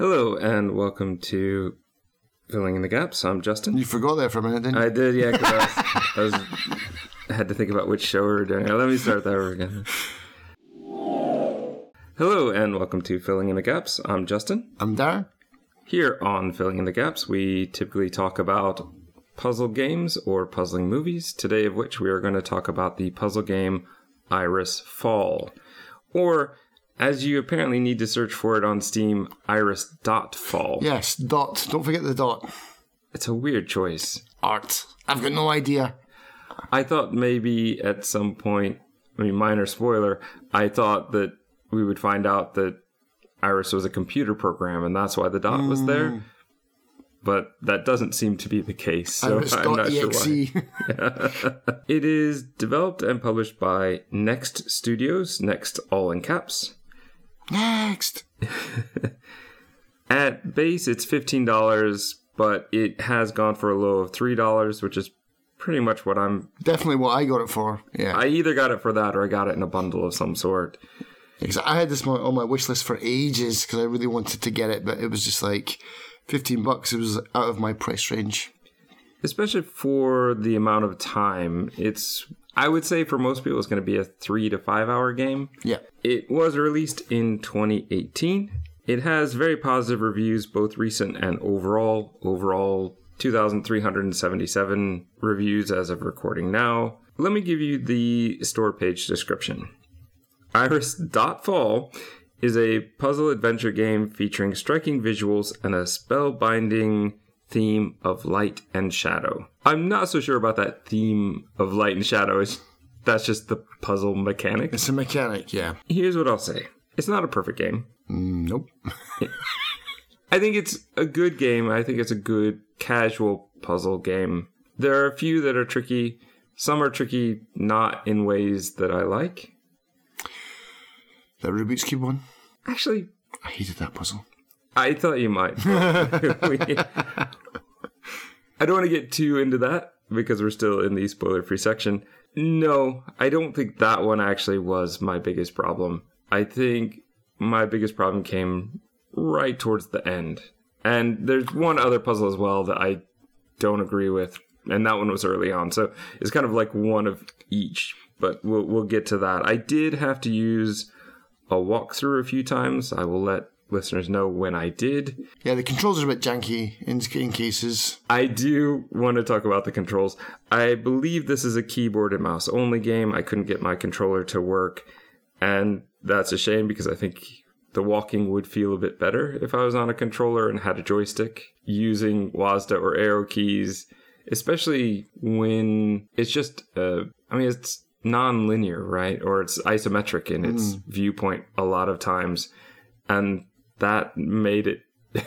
Hello and welcome to Filling in the Gaps. I'm Justin. You forgot there for a minute, didn't you? I did, yeah, because I, was, I was I had to think about which show we were doing. Let me start that over again. Hello and welcome to Filling in the Gaps. I'm Justin. I'm Darren. Here on Filling in the Gaps, we typically talk about puzzle games or puzzling movies. Today, of which we are going to talk about the puzzle game Iris Fall, or as you apparently need to search for it on Steam, Iris Dot Fall. Yes, dot. Don't forget the dot. It's a weird choice. Art. I've got no idea. I thought maybe at some point, I mean, minor spoiler, I thought that we would find out that Iris was a computer program and that's why the dot was there. Hmm. But that doesn't seem to be the case. So Iris I'm not sure why. It is developed and published by Next Studios, Next all in caps. Next. At base, it's $15, but it has gone for a low of $3, which is pretty much what I'm. Definitely what I got it for. Yeah. I either got it for that or I got it in a bundle of some sort. Because I had this on my wish list for ages because I really wanted to get it, but it was just like 15 bucks. It was out of my price range. especially for the amount of time it's i would say for most people it's going to be a three to five hour game. Yeah. it was released in 2018 it has very positive reviews both recent and overall. Overall 2377 reviews as of recording now. Let me give you the store page description. Iris dot fall is a puzzle adventure game featuring striking visuals and a spellbinding theme of light and shadow. I'm not so sure about that theme of light and shadow. It's, that's just the puzzle mechanic. It's a mechanic, yeah. Here's what I'll say it's not a perfect game. Mm, nope. I think it's a good game. I think it's a good casual puzzle game. There are a few that are tricky. Some are tricky not in ways that I like. The Rubik's Cube one. Actually, I hated that puzzle. I thought you might. We- I don't want to get too into that because we're still in the spoiler free section. No, I don't think that one actually was my biggest problem. I think my biggest problem came right towards the end. And there's one other puzzle as well that I don't agree with, and that one was early on. So it's kind of like one of each, but we'll we'll get to that. I did have to use a walkthrough a few times. I will let listeners know when I did. Yeah, the controls are a bit janky in, in cases. I do want to talk about the controls. I believe this is a keyboard and mouse only game. I couldn't get my controller to work, and that's a shame because I think the walking would feel a bit better if I was on a controller and had a joystick using WASD or arrow keys, especially when it's just uh I mean it's non-linear, right? Or it's isometric in its viewpoint a lot of times. And that made it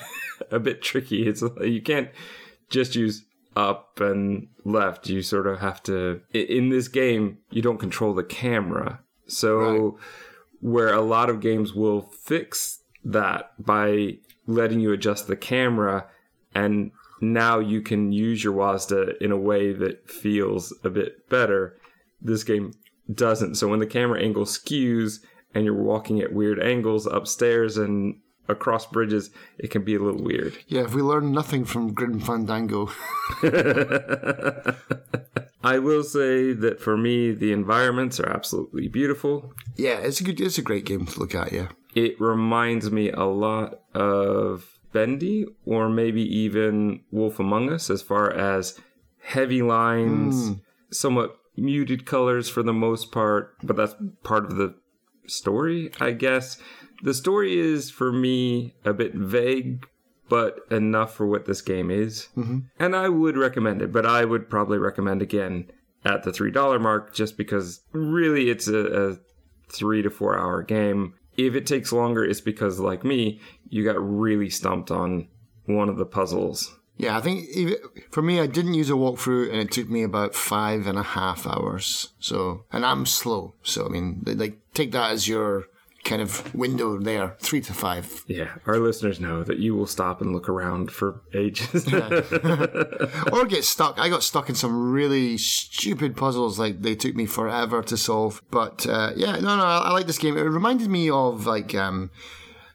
a bit tricky. It's you can't just use up and left. You sort of have to. In this game, you don't control the camera, so where a lot of games will fix that by letting you adjust the camera, and now you can use your WASDA in a way that feels a bit better. This game doesn't. So when the camera angle skews and you're walking at weird angles upstairs and across bridges, it can be a little weird. Yeah, if we learn nothing from Grim Fandango. I will say that for me, the environments are absolutely beautiful. yeah, it's a good, it's a great game to look at. Yeah. It reminds me a lot of Bendy or maybe even Wolf Among Us as far as heavy lines, hmm. somewhat muted colors for the most part, but that's part of the story, I guess. The story is for me a bit vague, but enough for what this game is. Mm-hmm. And I would recommend it, but I would probably recommend again at the $3 mark just because really it's a, a three to four hour game. If it takes longer, it's because, like me, you got really stumped on one of the puzzles. Yeah, I think for me, I didn't use a walkthrough, and it took me about five and a half hours. So, and I'm slow, so I mean, like take that as your kind of window there, three to five. Yeah, our listeners know that you will stop and look around for ages. or get stuck. I got stuck in some really stupid puzzles. Like they took me forever to solve. But uh, yeah, no, no, I, I like this game. It reminded me of like um,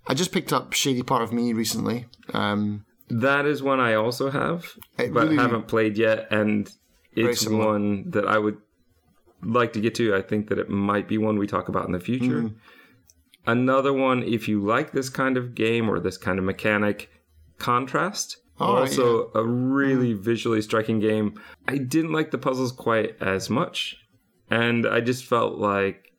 I just picked up Shady Part of Me recently. Um, That is one I also have, but really- haven't played yet, and it's one that I would like to get to. I think that it might be one we talk about in the future. Mm. Another one, if you like this kind of game or this kind of mechanic, Contrast. Oh, also, a really visually striking game. I didn't like the puzzles quite as much, and I just felt like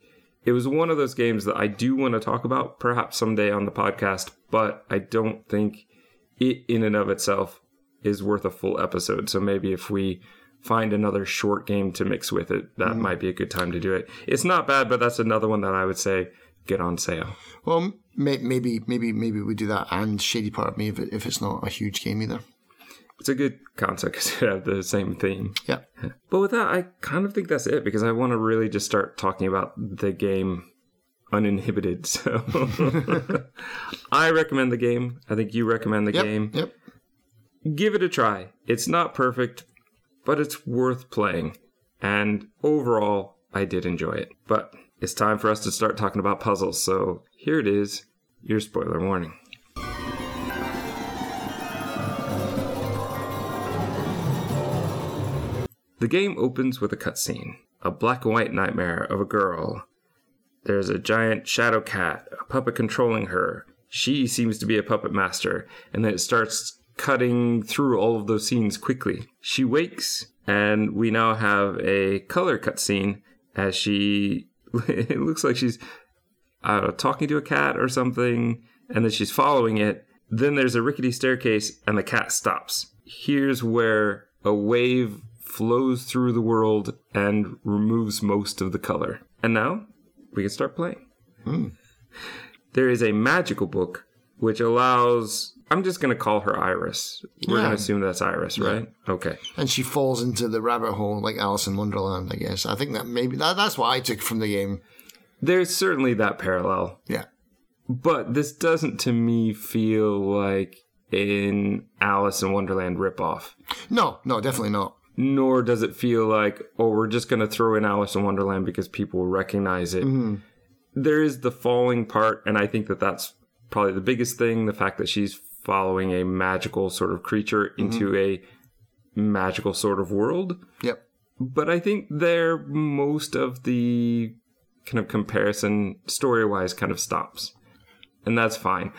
it was one of those games that I do want to talk about perhaps someday on the podcast, but I don't think it in and of itself is worth a full episode. So maybe if we find another short game to mix with it, that hmm. might be a good time to do it. It's not bad, but that's another one that I would say get on sale. well, may, maybe maybe maybe we do that and Shady Part of Me if, it, if it's not a huge game either. It's a good concept because it have the same theme. Yeah. But with that, I kind of think that's it because I want to really just start talking about the game uninhibited. So I recommend the game. I think you recommend the Yep. game. Yep. Give it a try. It's not perfect, but it's worth playing. And overall, I did enjoy it. But it's time for us to start talking about puzzles. So here it is your spoiler warning. The game opens with a cutscene, a black and white nightmare of a girl. There's a giant shadow cat, a puppet controlling her. She seems to be a puppet master, and then it starts cutting through all of those scenes quickly. She wakes, and we now have a color cutscene as she. It looks like she's I don't know, talking to a cat or something, and then she's following it. Then there's a rickety staircase, and the cat stops. Here's where a wave flows through the world and removes most of the color. And now we can start playing. Hmm. There is a magical book which allows. I'm just going to call her Iris. We're Yeah. going to assume that's Iris, right? Okay. And she falls into the rabbit hole like Alice in Wonderland. I guess. I think that maybe that, that's what I took from the game. There's certainly that parallel. Yeah. But this doesn't to me feel like an Alice in Wonderland ripoff. No, no, definitely not. Nor does it feel like, oh, we're just going to throw in Alice in Wonderland because people will recognize it. Mm-hmm. There is the falling part, and I think that that's probably the biggest thing the fact that she's following a magical sort of creature mm-hmm. into a magical sort of world. Yep. But I think there, most of the kind of comparison story wise kind of stops. And that's fine.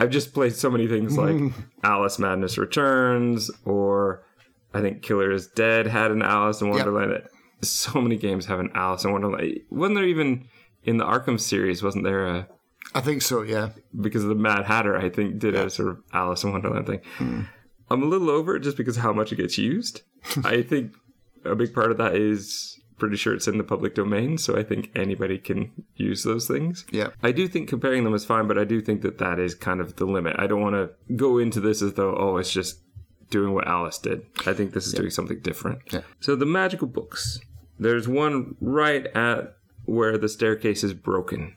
I've just played so many things like Alice Madness Returns, or I think Killer is Dead had an Alice in Wonderland. So many games have an Alice in Wonderland. Wasn't there even in the Arkham series, wasn't there a I think so. Yeah. because of the Mad Hatter, I think, did a sort of Alice in Wonderland thing. Hmm. I'm a little over it just because of how much it gets used. I think a big part of that is pretty sure it's in the public domain, so I think anybody can use those things. Yeah. I do think comparing them is fine, but I do think that that is kind of the limit. I don't want to go into this as though, oh, it's just doing what Alice did. I think this is doing something different. Yeah. So the magical books. There's one right at where the staircase is broken.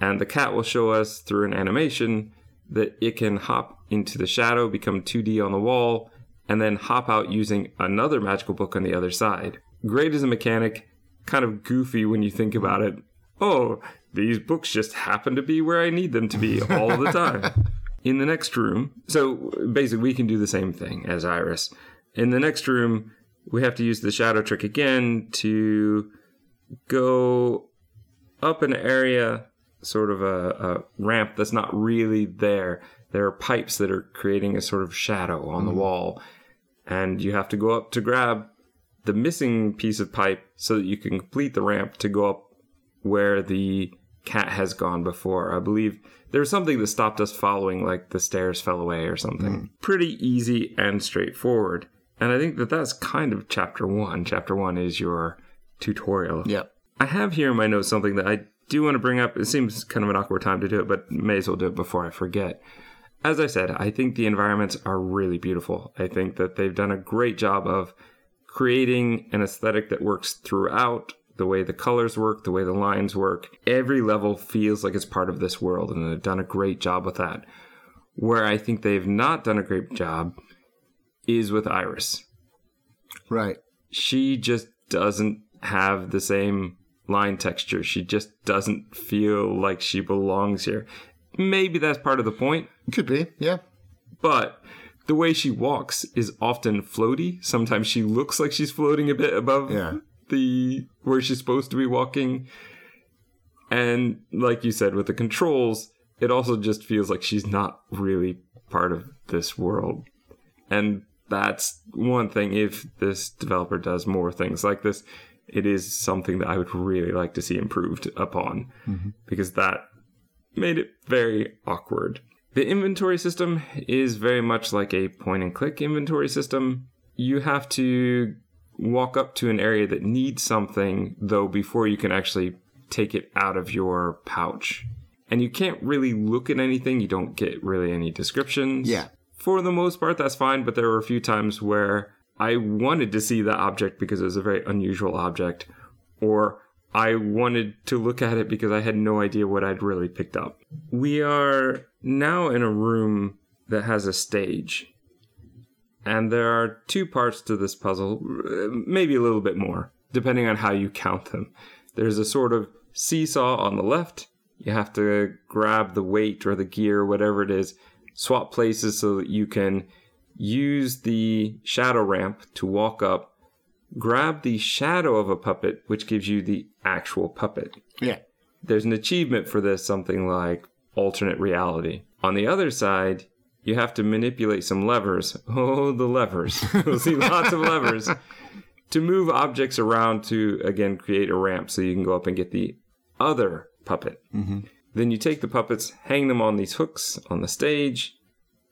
And the cat will show us through an animation that it can hop into the shadow, become 2D on the wall, and then hop out using another magical book on the other side. Great as a mechanic, kind of goofy when you think about it. Oh, these books just happen to be where I need them to be all the time. In the next room, so basically we can do the same thing as Iris. In the next room, we have to use the shadow trick again to go up an area, sort of a, a ramp that's not really there. There are pipes that are creating a sort of shadow on the mm-hmm. wall, and you have to go up to grab the missing piece of pipe so that you can complete the ramp to go up where the cat has gone before. I believe there was something that stopped us following, like the stairs fell away or something. Mm. Pretty easy and straightforward. And I think that that's kind of chapter one. Chapter one is your tutorial. Yep. I have here in my notes something that I do want to bring up. It seems kind of an awkward time to do it, but may as well do it before I forget. As I said, I think the environments are really beautiful. I think that they've done a great job of creating an aesthetic that works throughout the way the colors work, the way the lines work. Every level feels like it's part of this world, and they've done a great job with that. Where I think they've not done a great job is with Iris Right. she just doesn't have the same line texture. She just doesn't feel like she belongs here. maybe that's part of the point, Could be, yeah. but the way she walks is often floaty. Sometimes she looks like she's floating a bit above Yeah. the where she's supposed to be walking. And like you said with the controls, it also just feels like she's not really part of this world. And that's one thing if this developer does more things like this, it is something that I would really like to see improved upon mm-hmm. because that made it very awkward. The inventory system is very much like a point and click inventory system. You have to walk up to an area that needs something, though, before you can actually take it out of your pouch. And you can't really look at anything, you don't get really any descriptions. Yeah. For the most part, that's fine, but there were a few times where I wanted to see the object because it was a very unusual object, or I wanted to look at it because I had no idea what I'd really picked up. We are now in a room that has a stage. And there are two parts to this puzzle, maybe a little bit more, depending on how you count them. There's a sort of seesaw on the left. You have to grab the weight or the gear, whatever it is, swap places so that you can use the shadow ramp to walk up, grab the shadow of a puppet, which gives you the actual puppet Yeah. there's an achievement for this, something like alternate reality. On the other side, you have to manipulate some levers. Oh, the levers. You'll see lots of levers to move objects around to, again, create a ramp so you can go up and get the other puppet. Mm-hmm. Then you take the puppets, hang them on these hooks on the stage,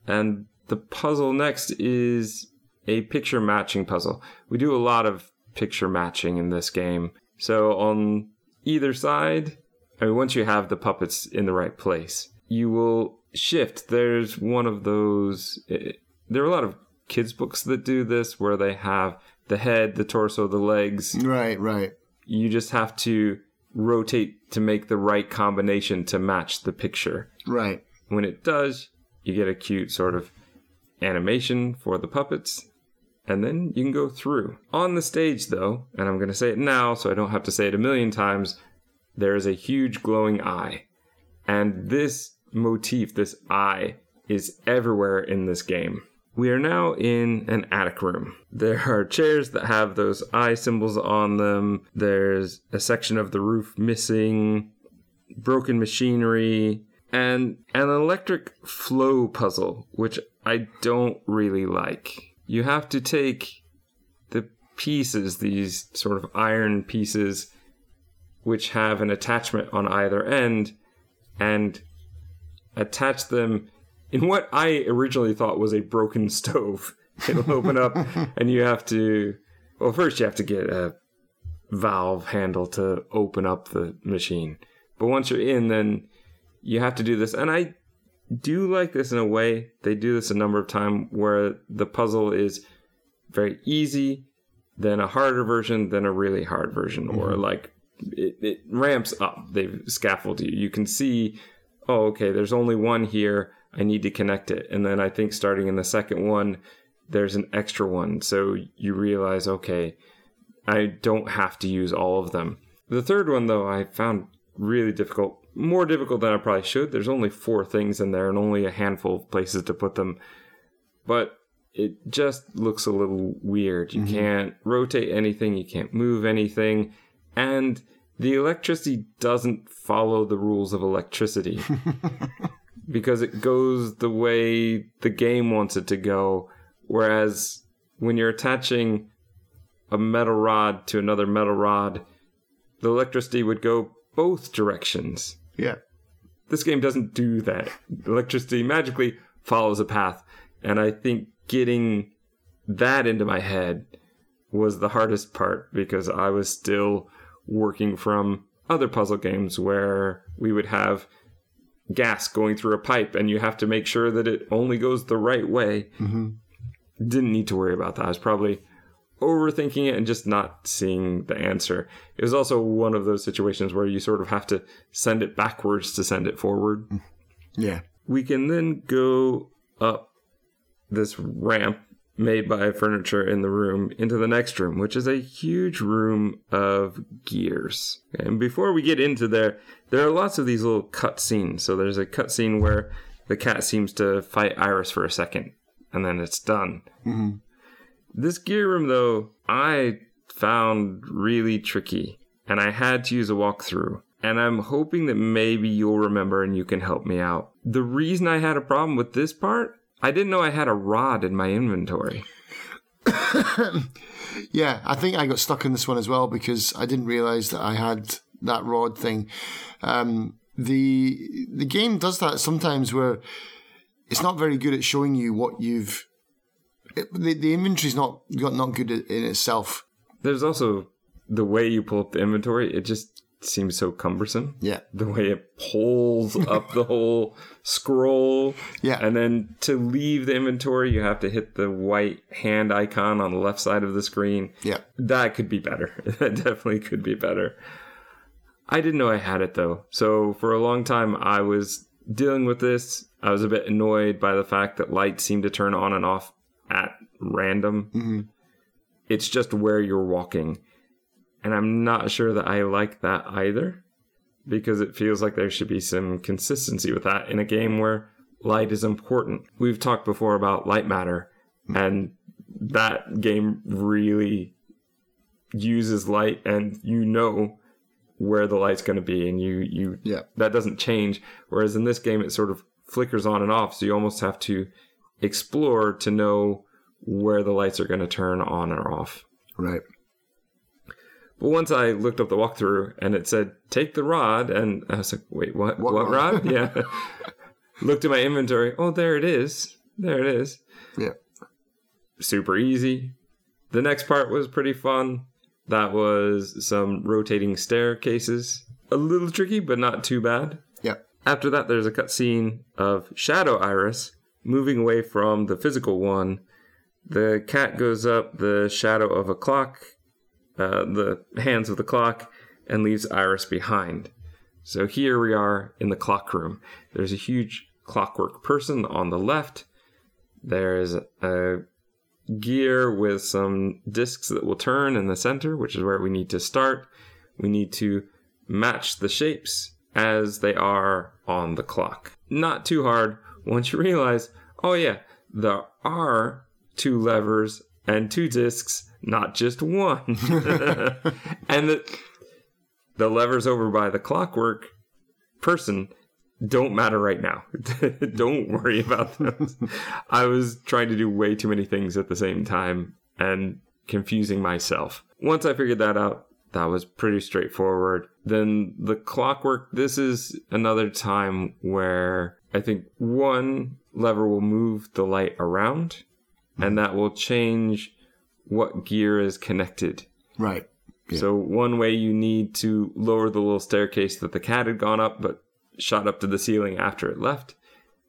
and the puzzle next is a picture matching puzzle. We do a lot of picture matching in this game. So on either side, I mean, once you have the puppets in the right place, you will shift. There's one of those. eh, There are a lot of kids' books that do this where they have the head, the torso, the legs. Right, right. You just have to rotate to make the right combination to match the picture. Right. When it does, you get a cute sort of animation for the puppets, and then you can go through. On the stage, though, and I'm going to say it now so I don't have to say it a million times, there is a huge glowing eye. And this motif, this eye, is everywhere in this game. We are now in an attic room. There are chairs that have those eye symbols on them. There's a section of the roof missing, broken machinery, and an electric flow puzzle, which I don't really like. You have to take the pieces, these sort of iron pieces, which have an attachment on either end, and attach them in what I originally thought was a broken stove. It'll open up, and you have to. Well, first you have to get a valve handle to open up the machine. But once you're in, then you have to do this. And I do like this in a way. They do this a number of times where the puzzle is very easy, then a harder version, then a really hard version, or mm-hmm. like it, it ramps up. They've scaffolded you. You can see, oh, okay, there's only one here. I need to connect it. And then I think starting in the second one, there's an extra one. So you realize, okay, I don't have to use all of them. The third one, though, I found really difficult. More difficult than I probably should. There's only four things in there and only a handful of places to put them. But it just looks a little weird. You mm-hmm. can't rotate anything, you can't move anything. And the electricity doesn't follow the rules of electricity because it goes the way the game wants it to go. Whereas when you're attaching a metal rod to another metal rod, the electricity would go both directions. Yeah. This game doesn't do that. Electricity magically follows a path. And I think getting that into my head was the hardest part because I was still working from other puzzle games where we would have gas going through a pipe and you have to make sure that it only goes the right way. Mm-hmm. Didn't need to worry about that. I was probably overthinking it and just not seeing the answer. It was also one of those situations where you sort of have to send it backwards to send it forward. Yeah. We can then go up this ramp made by furniture in the room into the next room, which is a huge room of gears. And before we get into there, there are lots of these little cut scenes. So there's a cut scene where the cat seems to fight Iris for a second, and then it's done. Mm-hmm. This gear room, though, I found really tricky, and I had to use a walkthrough. And I'm hoping that maybe you'll remember and you can help me out. The reason I had a problem with this part, I didn't know I had a rod in my inventory. Yeah, I think I got stuck in this one as well because I didn't realize that I had that rod thing. Um, the the game does that sometimes where it's not very good at showing you what you've. It, the the inventory's not got not good in itself. There's also the way you pull up the inventory, it just seems so cumbersome. Yeah, The way it pulls up the whole scroll. Yeah. And then to leave the inventory, you have to hit the white hand icon on the left side of the screen. yeah, That could be better. that definitely could be better. I didn't know I had it though. So for a long time, I was dealing with this. I was a bit annoyed by the fact that lights seem to turn on and off at random. hmm It's just where you're walking. And I'm not sure that I like that either because it feels like there should be some consistency with that in a game where light is important. We've talked before about Lightmatter, and that game really uses light, and you know where the light's going to be, and you you yeah, that doesn't change. Whereas in this game, it sort of flickers on and off, so you almost have to explore to know where the lights are going to turn on or off. right. But once I looked up the walkthrough and it said take the rod, and I was like, wait, what? What What, rod?" rod? yeah. Looked at my inventory. Oh, there it is. There it is. Yeah, Super easy. The next part was pretty fun. That was some rotating staircases. A little tricky, but not too bad. yeah, After that, there's a cutscene of Shadow Iris moving away from the physical one. The cat goes up the shadow of a clock, uh, the hands of the clock, and leaves Iris behind. So here we are in the clock room. There's a huge clockwork person on the left. There's a gear with some discs that will turn in the center, which is where we need to start. We need to match the shapes as they are on the clock. Not too hard once you realize, oh yeah, there are two levers and two discs, not just one. and the, the levers over by the clockwork person don't matter right now. don't worry about those. I was trying to do way too many things at the same time and confusing myself. Once I figured that out, that was pretty straightforward. Then the clockwork, this is another time where I think one lever will move the light around and that will change what gear is connected. right. Yeah. So one way you need to lower the little staircase that the cat had gone up but shot up to the ceiling after it left.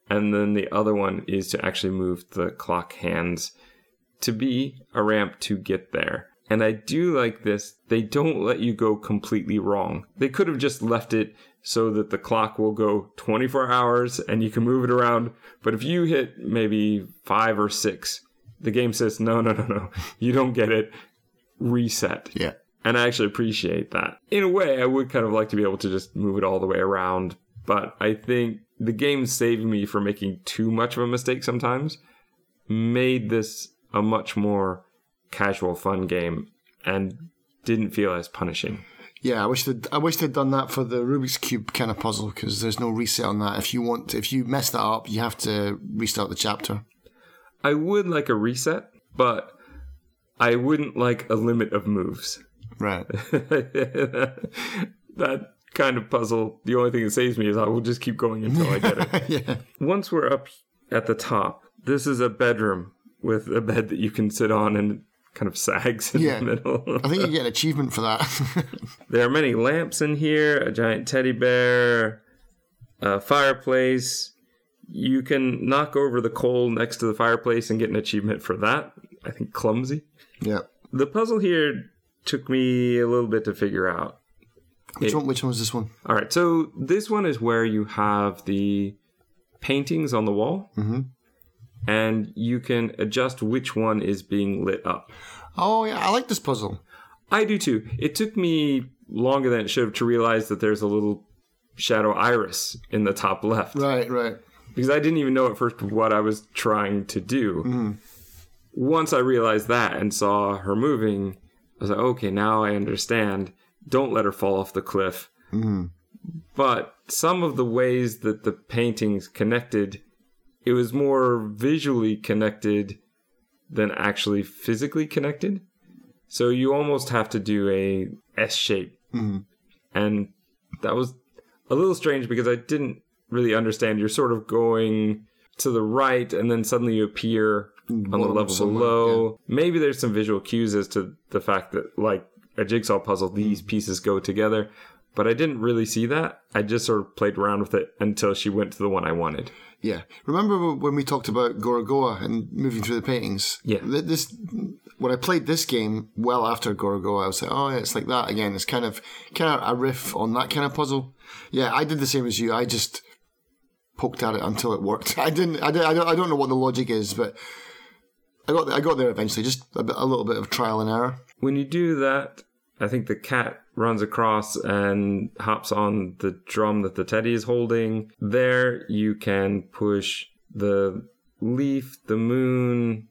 And then the other one is to actually move the clock hands to be a ramp to get there. And I do like this. They don't let you go completely wrong. They could have just left it so that the clock will go 24 hours and you can move it around. But if you hit maybe five or six, the game says, no, no, no, no, you don't get it. Reset. Yeah, And I actually appreciate that. In a way, I would kind of like to be able to just move it all the way around, but I think the game saving me from making too much of a mistake sometimes made this a much more casual, fun game and didn't feel as punishing. yeah. I wish they'd, I wish they'd done that for the Rubik's cube kind of puzzle because there's no reset on that. If you want, if you mess that up, you have to restart the chapter. I would like a reset, but I wouldn't like a limit of moves. Right. that kind of puzzle, the only thing that saves me is I will just keep going until I get it. yeah. Once we're up at the top, this is a bedroom with a bed that you can sit on and kind of sags in Yeah. the middle. I think you get an achievement for that. there are many lamps in here, a giant teddy bear, a fireplace. You can knock over the coal next to the fireplace and get an achievement for that. I think clumsy. yeah. The puzzle here took me a little bit to figure out. Which It- one? Which one was this one? All right, so this one is where you have the paintings on the wall, Mm-hmm. And you can adjust which one is being lit up. Oh yeah, I like this puzzle. I do too. It took me longer than it should have to realize that there's a little shadow iris in the top left Right, right. because I didn't even know at first what I was trying to do. Mm-hmm. Once I realized that and saw her moving, I was like, okay, now I understand. Don't let her fall off the cliff. Mm-hmm. But some of the ways that the paintings connected, it was more visually connected than actually physically connected. So you almost have to do a S shape. And that was a little strange because I didn't really understand. You're sort of going to the right and then suddenly you appear on the level somewhere, below. Maybe there's some visual cues as to the fact that, like a jigsaw puzzle, these Mm. pieces go together. But I didn't really see that. I just sort of played around with it until she went to the one I wanted. Yeah. Remember when we talked about Gorogoa and moving through the paintings? Yeah. This when I played this game well after Gorogoa, I was like, oh yeah, it's like that again. It's kind of kind of a riff on that kind of puzzle. Yeah, I did the same as you. I just poked at it until it worked. I didn't. I, did, I don't. I don't know what the logic is, but I got. I got there eventually. Just a, bit, a little bit of trial and error. When you do that, I think the cat runs across and hops on the drum that the teddy is holding. There, you can push the leaf, the moon,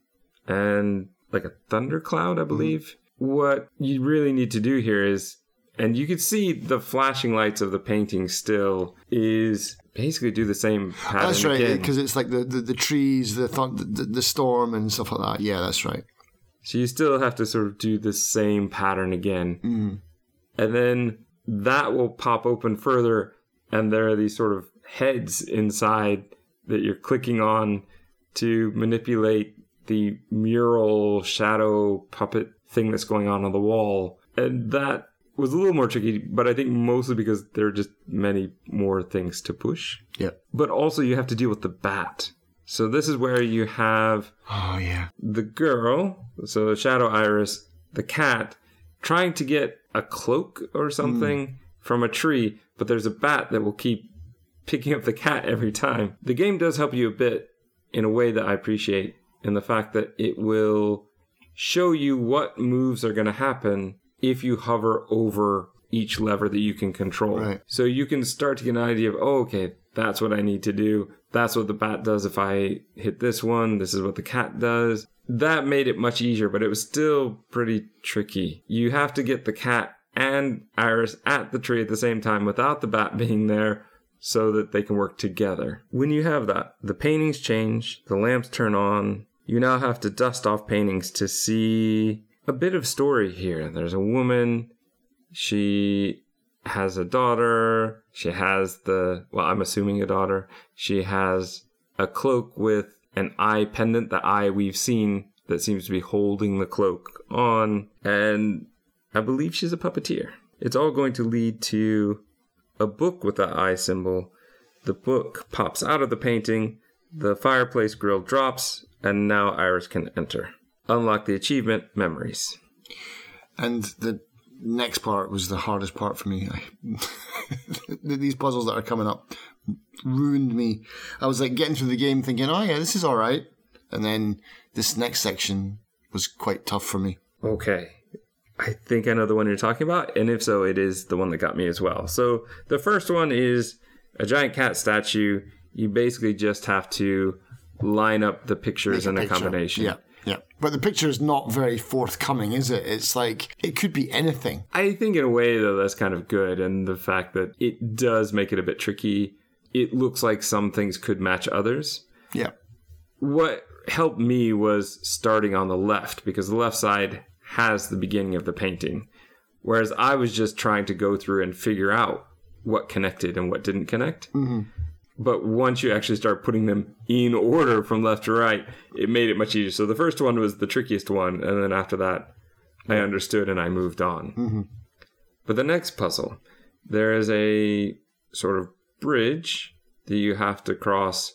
and like a thundercloud, I mm-hmm. believe. What you really need to do here is, and you can see the flashing lights of the painting still, is basically do the same pattern That's right, because it's like the, the, the trees, the, thun- the the storm, and stuff like that. Yeah, that's right. So you still have to sort of do the same pattern again. Mm-hmm. And then that will pop open further, and there are these sort of heads inside that you're clicking on to manipulate the mural shadow puppet thing that's going on on the wall. And that was a little more tricky, but I think mostly because there are just many more things to push. Yep. But also, you have to deal with the bat. So this is where you have Oh yeah. the girl, so the Shadow Iris, the cat, trying to get a cloak or something hmm. from a tree, but there's a bat that will keep picking up the cat every time. The game does help you a bit in a way that I appreciate, in the fact that it will show you what moves are going to happen if you hover over each lever that you can control. Right. So you can start to get an idea of, oh, okay, that's what I need to do. That's what the bat does if I hit this one. This is what the cat does. That made it much easier, but it was still pretty tricky. You have to get the cat and Iris at the tree at the same time without the bat being there so that they can work together. When you have that, the paintings change, the lamps turn on. You now have to dust off paintings to see a bit of story here. There's a woman, she has a daughter, she has the, well, I'm assuming a daughter, she has a cloak with an eye pendant, the eye we've seen that seems to be holding the cloak on, and I believe she's a puppeteer. It's all going to lead to a book with that eye symbol. The book pops out of the painting, the fireplace grill drops, and now Iris can enter. Unlock the achievement Memories. And the next part was the hardest part for me. I, these puzzles that are coming up ruined me. I was like getting through the game thinking, oh yeah, this is all right. And then this next section was quite tough for me. Okay. I think I know the one you're talking about, and if so, it is the one that got me as well. So the first one is a giant cat statue. You basically just have to line up the pictures in a Picture. combination. Yeah, yeah. But the picture is not very forthcoming, is it? It's like it could be anything. I think in a way though that's kind of good, and the fact that it does make it a bit tricky. It looks like some things could match others. Yeah. What helped me was starting on the left because the left side has the beginning of the painting, whereas I was just trying to go through and figure out what connected and what didn't connect. Mm-hmm. But once you actually start putting them in order from left to right, it made it much easier. So the first one was the trickiest one, and then after that, I understood and I moved on. Mm-hmm. But the next puzzle, there is a sort of bridge that you have to cross,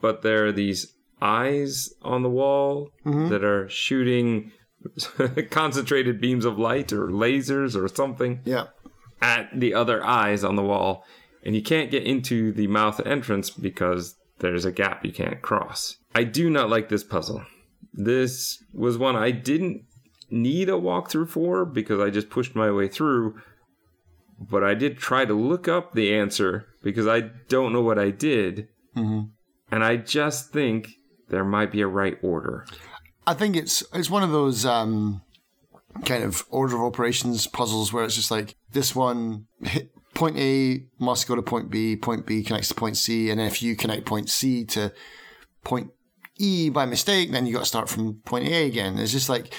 but there are these eyes on the wall mm-hmm. that are shooting concentrated beams of light or lasers or something Yeah. at the other eyes on the wall. And you can't get into the mouth entrance because there's a gap you can't cross. I do not like this puzzle. This was one I didn't need a walkthrough for because I just pushed my way through. But I did try to look up the answer because I don't know what I did. Mm-hmm. And I just think there might be a right order. I think it's it's one of those um, kind of order of operations puzzles where it's just like this one hit point A must go to point B, point B connects to point C, and then if you connect point C to point E by mistake, then you got to start from point A again. It's just like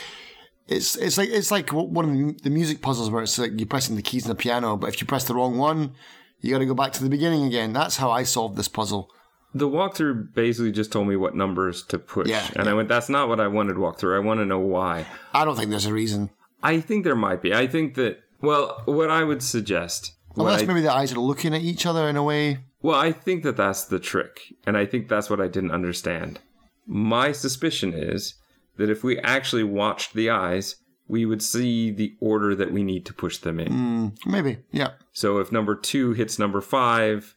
it's it's like it's like one of the music puzzles where it's like you're pressing the keys on the piano, but if you press the wrong one, you got to go back to the beginning again. That's how I solved this puzzle. The walkthrough basically just told me what numbers to push. Yeah, and yeah. I went, that's not what I wanted walkthrough. I want to know why. I don't think there's a reason. I think there might be. I think that, well, what I would suggest. Unless I- maybe the eyes are looking at each other in a way. Well, I think that that's the trick. And I think that's what I didn't understand. My suspicion is that if we actually watched the eyes, we would see the order that we need to push them in. Mm, maybe, yeah. So if number two hits number five,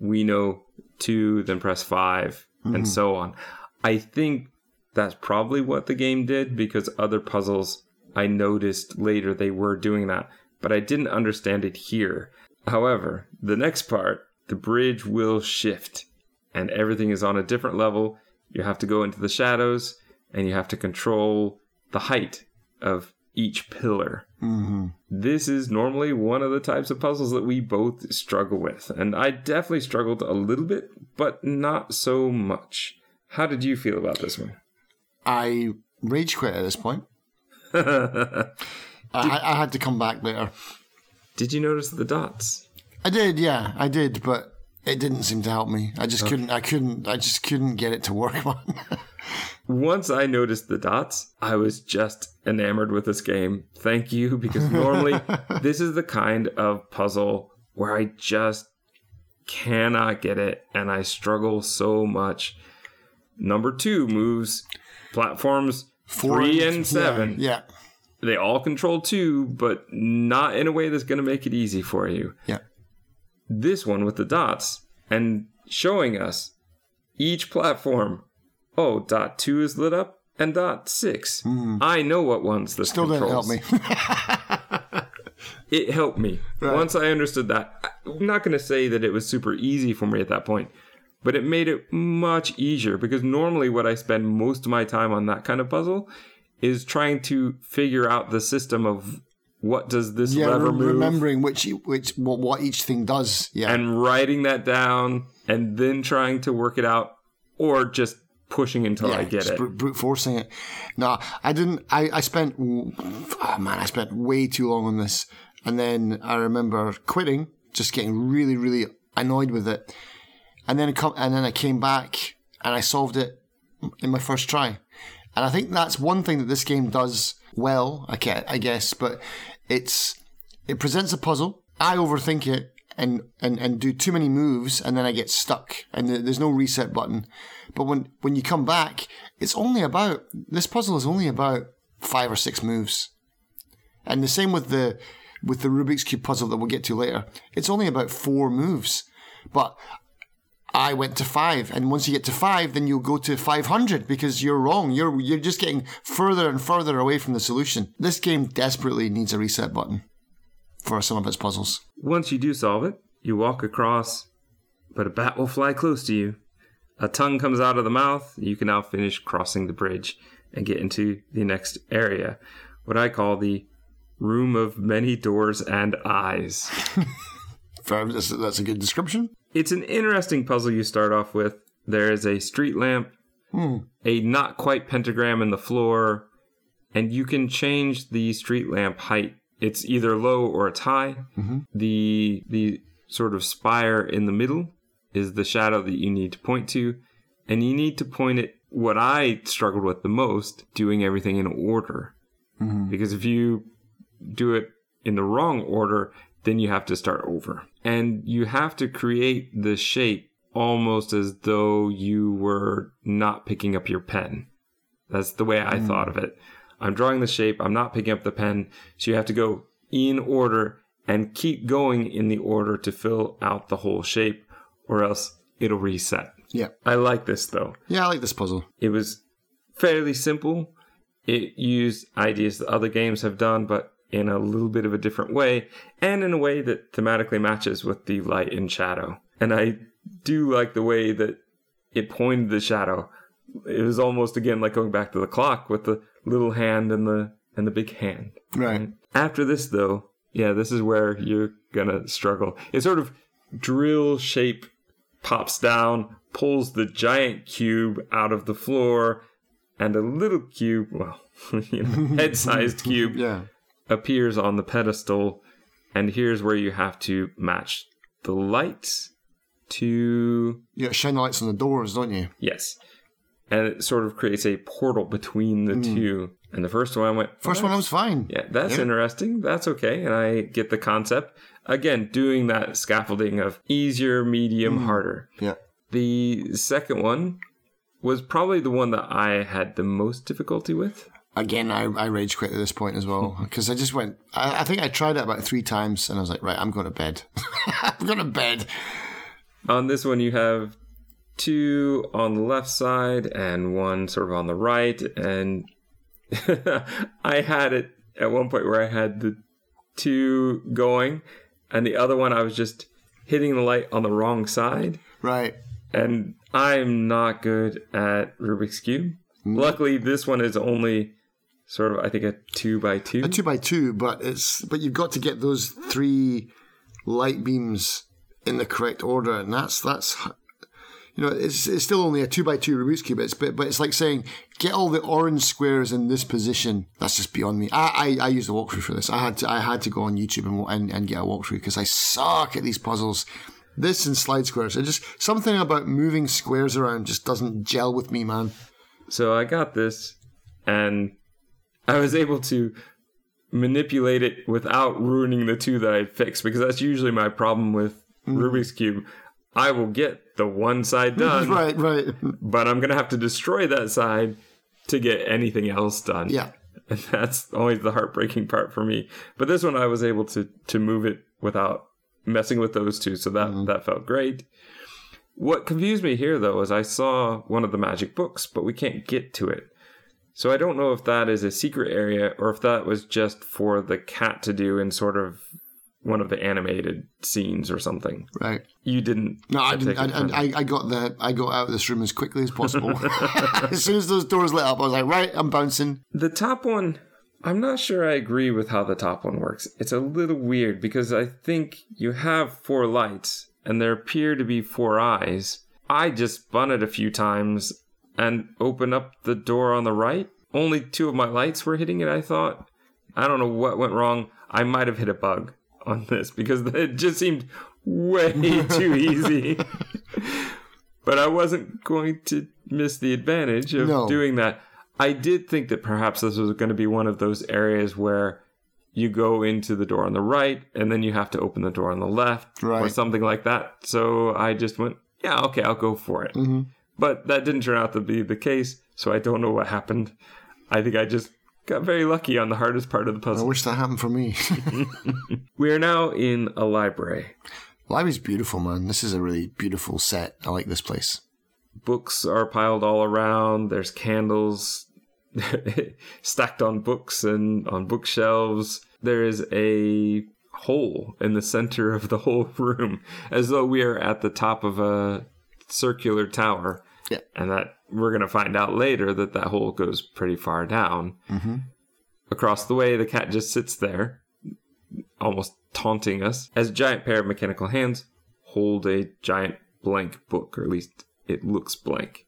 we know two, then press 5 and so on. I think that's probably what the game did because other puzzles I noticed later they were doing that, but I didn't understand it here. However, the next part, the bridge will shift and everything is on a different level. You have to go into the shadows and you have to control the height of each pillar hmm this is normally one of the types of puzzles that we both struggle with. And I definitely struggled a little bit, but not so much. How did you feel about this one? I rage quit at this point. I, I had to come back later. did you notice the dots? I did, yeah, I did, but it didn't seem to help me. I just couldn't. I couldn't. I just couldn't get it to work, man. Once I noticed the dots, I was just enamored with this game. Thank you, because normally this is the kind of puzzle where I just cannot get it and I struggle so much. Number two moves platforms three and seven. Yeah, They all control two, but not in a way that's going to make it easy for you. yeah, This one with the dots and showing us each platform. Oh, dot two is lit up and dot six. Hmm. I know what ones this still didn't help me. It helped me once I understood that. I'm not going to say that it was super easy for me at that point, but it made it much easier because normally what I spend most of my time on that kind of puzzle is trying to figure out the system of what does this yeah, lever move remembering which which what, what each thing does. Yeah, and writing that down and then trying to work it out or just pushing until I get it. Brute forcing it. No, I didn't. I, I spent. Oh man, I spent way too long on this, and then I remember quitting, just getting really, really annoyed with it, and then come, and then I came back and I solved it in my first try, and I think that's one thing that this game does well. I ca- I guess, but it's it presents a puzzle. I overthink it. And, and, and do too many moves and then I get stuck and there's no reset button. But when, when you come back, it's only about, this puzzle is only about five or six moves. And the same with the, with the Rubik's Cube puzzle that we'll get to later. It's only about four moves. But I went to five. And once you get to five, then you'll go to 500 because you're wrong. You're, you're just getting further and further away from the solution. This game desperately needs a reset button for some of its puzzles. Once you do solve it, you walk across, but a bat will fly close to you. A tongue comes out of the mouth. You can now finish crossing the bridge and get into the next area, what I call the room of many doors and eyes. That's, that's a good description. It's an interesting puzzle you start off with. There is a street lamp, hmm. a not quite pentagram in the floor, and you can change the street lamp height. It's either low or it's high. Mm-hmm. The the sort of spire in the middle is the shadow that you need to point to, and you need to point it. What I struggled with the most, doing everything in order, mm-hmm. because if you do it in the wrong order, then you have to start over. And you have to create the shape almost as though you were not picking up your pen. That's the way I hmm. thought of it. I'm drawing the shape, I'm not picking up the pen, so you have to go in order and keep going in the order to fill out the whole shape, or else it'll reset Yeah. I like this though. Yeah, I like this puzzle. It was fairly simple. It used ideas that other games have done, but in a little bit of a different way, and in a way that thematically matches with the light and shadow. And I do like the way that it pointed the shadow. It was almost again like going back to the clock with the little hand and the and the big hand. Right. After this, though, yeah, this is where you're gonna struggle. It sort of drill shape pops down, pulls the giant cube out of the floor, and a little cube, well, you know, head-sized cube, Yeah. Appears on the pedestal. And here's where you have to match the lights to You shine the lights on the doors, don't you? yes, and it sort of creates a portal between the hmm. two. And the first one I went First one I was fine. Yeah, that's Yeah. interesting. That's okay. And I get the concept. Again, doing that scaffolding of easier, medium, hmm. harder. Yeah. The second one was probably the one that I had the most difficulty with. Again, I, I rage quit at this point as well because I just went. I, I think I tried it about three times and I was like, right, I'm going to bed. I'm going to bed. On this one, you have two on the left side and one sort of on the right. And I had it at one point where I had the two going, and the other one I was just hitting the light on the wrong side. Right. and I'm not good at Rubik's Cube. Mm. Luckily, this one is only sort of, I think, a two by two. A two by two, but it's but you've got to get those three light beams in the correct order, and that's that's you know it's it's still only a two by two Rubik's cube. It's but, but it's like saying get all the orange squares in this position. That's just beyond me. I I, I used a walkthrough for this. I had to I had to go on YouTube and and, and get a walkthrough because I suck at these puzzles. This and slide squares. It just something about moving squares around just doesn't gel with me, man. So I got this, and I was able to manipulate it without ruining the two that I fixed because that's usually my problem with mm. Rubik's Cube. I will get the one side done, Right, right. but I'm going to have to destroy that side to get anything else done. Yeah. And that's always the heartbreaking part for me. But this one I was able to to move it without messing with those two, so that mm. that felt great. What confused me here though is I saw one of the magic books, but we can't get to it. So I don't know if that is a secret area or if that was just for the cat to do in sort of one of the animated scenes or something. Right. You didn't. No, I didn't. I. I, I got the I got out of this room as quickly as possible. as soon as those doors lit up, I was like, right, I'm bouncing. The top one, I'm not sure I agree with how the top one works. It's a little weird because I think you have four lights and there appear to be four eyes. I just spun it a few times and open up the door on the right. Only two of my lights were hitting it, I thought. I don't know what went wrong. I might have hit a bug on this because it just seemed way too easy. but I wasn't going to miss the advantage of No. doing that. I did think that perhaps this was going to be one of those areas where you go into the door on the right and then you have to open the door on the left or something like that. So I just went, yeah, okay, I'll go for it. Mm-hmm. But that didn't turn out to be the case, so I don't know what happened. I think I just got very lucky on the hardest part of the puzzle. I wish that happened for me. We are now in a library. Library's beautiful, man. This is a really beautiful set. I like this place. Books are piled all around. There's candles stacked on books and on bookshelves. There is a hole in the center of the whole room, as though we are at the top of a circular tower. Yeah. And that we're going to find out later that that hole goes pretty far down. Mm-hmm. Across the way, the cat just sits there, almost taunting us, as a giant pair of mechanical hands hold a giant blank book, or at least it looks blank.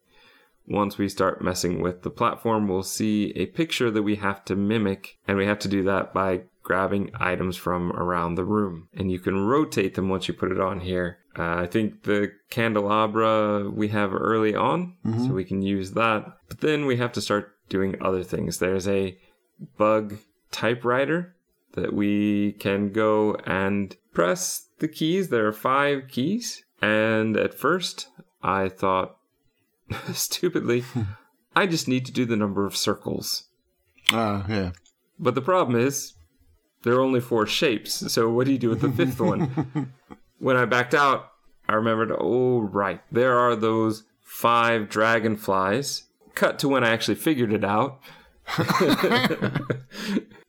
Once we start messing with the platform, we'll see a picture that we have to mimic, and we have to do that by grabbing items from around the room. And you can rotate them once you put it on here. Uh, I think the candelabra we have early on, so we can use that. But then we have to start doing other things. There's a bug typewriter that we can go and press the keys. There are five keys. And at first, I thought, stupidly, I just need to do the number of circles. Ah, yeah. But the problem is, there are only four shapes. So what do you do with the fifth one? when I backed out, I remembered, oh, right, there are those five dragonflies. Cut to when I actually figured it out.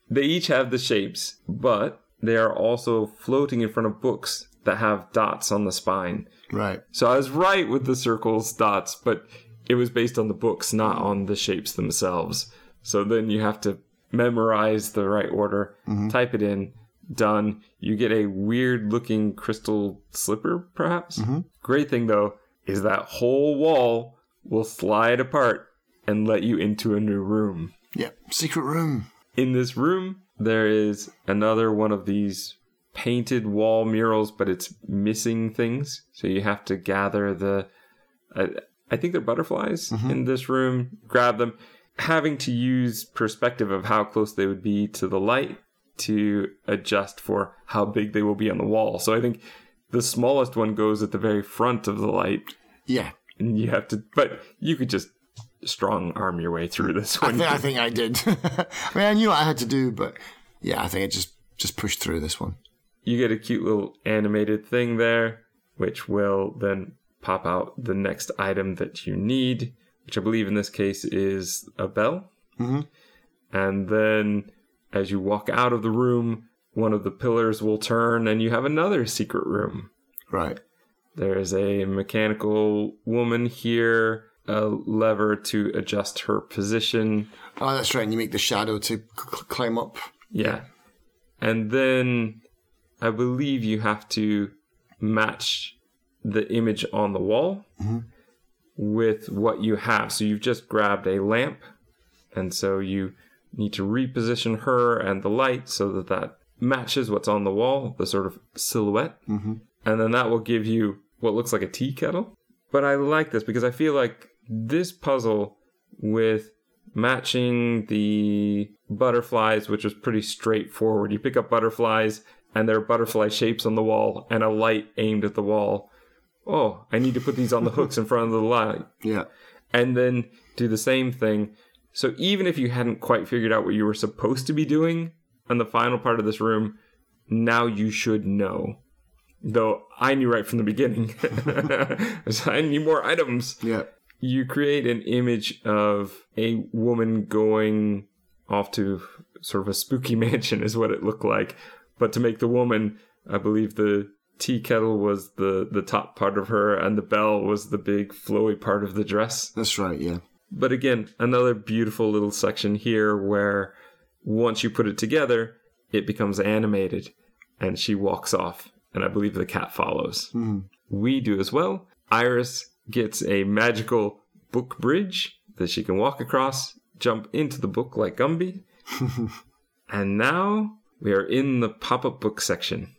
they each have the shapes, but they are also floating in front of books that have dots on the spine. Right. So I was right with the circles, dots, but it was based on the books, not on the shapes themselves. So then you have to memorize the right order, mm-hmm. type it in, done. You get a weird looking crystal slipper, perhaps. Mm-hmm. Great thing though is that whole wall will slide apart and let you into a new room. Yep. Secret room. In this room, there is another one of these painted wall murals, but it's missing things. So you have to gather the. I, I think they're butterflies mm-hmm. in this room. Grab them, having to use perspective of how close they would be to the light to adjust for how big they will be on the wall. So I think the smallest one goes at the very front of the light, Yeah. and you have to. But you could just strong arm your way through this I one. think I think I did. I mean, I knew what I had to do, but yeah, I think I just just pushed through this one. you get a cute little animated thing there, which will then pop out the next item that you need, which I believe in this case is a bell. Mm-hmm. And then as you walk out of the room, one of the pillars will turn and you have another secret room. Right. There is a mechanical woman here, a lever to adjust her position. Oh, that's right. And you make the shadow to c- climb up. Yeah. And then I believe you have to match the image on the wall with what you have. So you've just grabbed a lamp, and so you need to reposition her and the light so that that matches what's on the wall, the sort of silhouette. Mm-hmm. And then that will give you what looks like a tea kettle. But I like this because I feel like this puzzle with matching the butterflies, which was pretty straightforward. You pick up butterflies and there are butterfly shapes on the wall and a light aimed at the wall. Oh, I need to put these on the hooks in front of the light. Yeah. And then do the same thing. So even if you hadn't quite figured out what you were supposed to be doing on the final part of this room, now you should know. Though I knew right from the beginning. So I need more items Yeah. you create an image of a woman going off to sort of a spooky mansion is what it looked like but to make the woman i believe the tea kettle was the the top part of her and the bell was the big flowy part of the dress. That's right. Yeah. but again another beautiful little section here where once you put it together it becomes animated and she walks off and i believe the cat follows. Hmm. We do as well. Iris gets a magical book bridge that she can walk across jump into the book like gumby. And now we are in the pop-up book section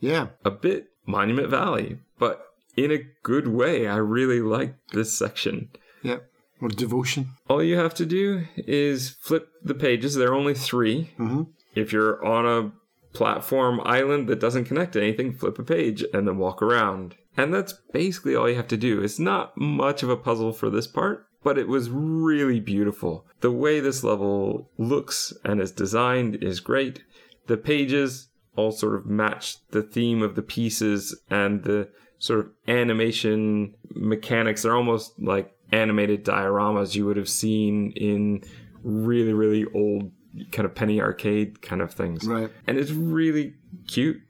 Yeah. a bit monument valley but in a good way i really like this section Yeah. Or devotion. all you have to do is flip the pages. There are only 3 mm-hmm. If you're on a platform island that doesn't connect to anything, flip a page and then walk around. And that's basically all you have to do. It's not much of a puzzle for this part, but it was really beautiful. The way this level looks and is designed is great. The pages all sort of match the theme of the pieces and the sort of animation mechanics. They're almost like animated dioramas you would have seen in really, really old kind of penny arcade kind of things. Right. And it's really cute,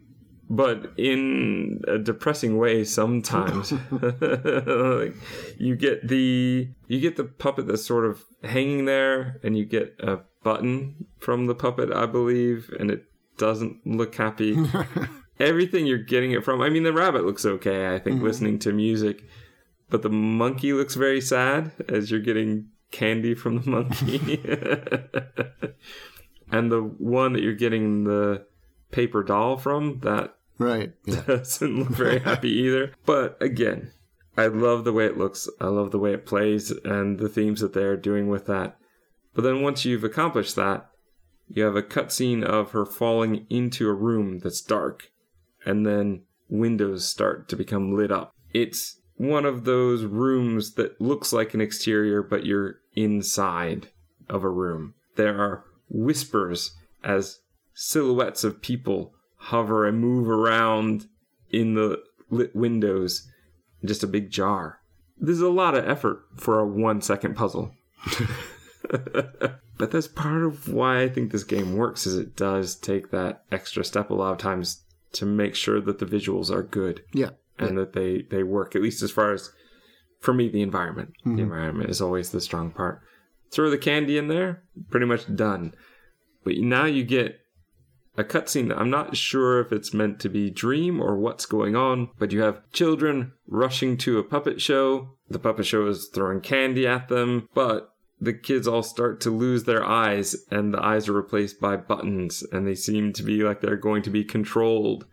but in a depressing way sometimes. like, you get the you get the puppet that's sort of hanging there and you get a button from the puppet, I believe, and it doesn't look happy. Everything you're getting it from. I mean the rabbit looks okay, I think, mm-hmm. listening to music. But the monkey looks very sad as you're getting candy from the monkey. and the one that you're getting the paper doll from, that Right. Yeah. doesn't look very happy either. But again, I love the way it looks. I love the way it plays and the themes that they're doing with that. But then once you've accomplished that, you have a cutscene of her falling into a room that's dark, and then windows start to become lit up. It's one of those rooms that looks like an exterior, but you're inside of a room. There are whispers as silhouettes of people hover and move around in the lit windows. Just a big jar. there's a lot of effort for a one second puzzle. but that's part of why I think this game works is it does take that extra step a lot of times to make sure that the visuals are good. Yeah. and that they they work at least as far as for me the environment. The mm-hmm. environment is always the strong part. Throw the candy in there pretty much done. But now you get a cutscene that i'm not sure if it's meant to be dream or what's going on but you have children rushing to a puppet show. The puppet show is throwing candy at them but the kids all start to lose their eyes and the eyes are replaced by buttons and they seem to be like they're going to be controlled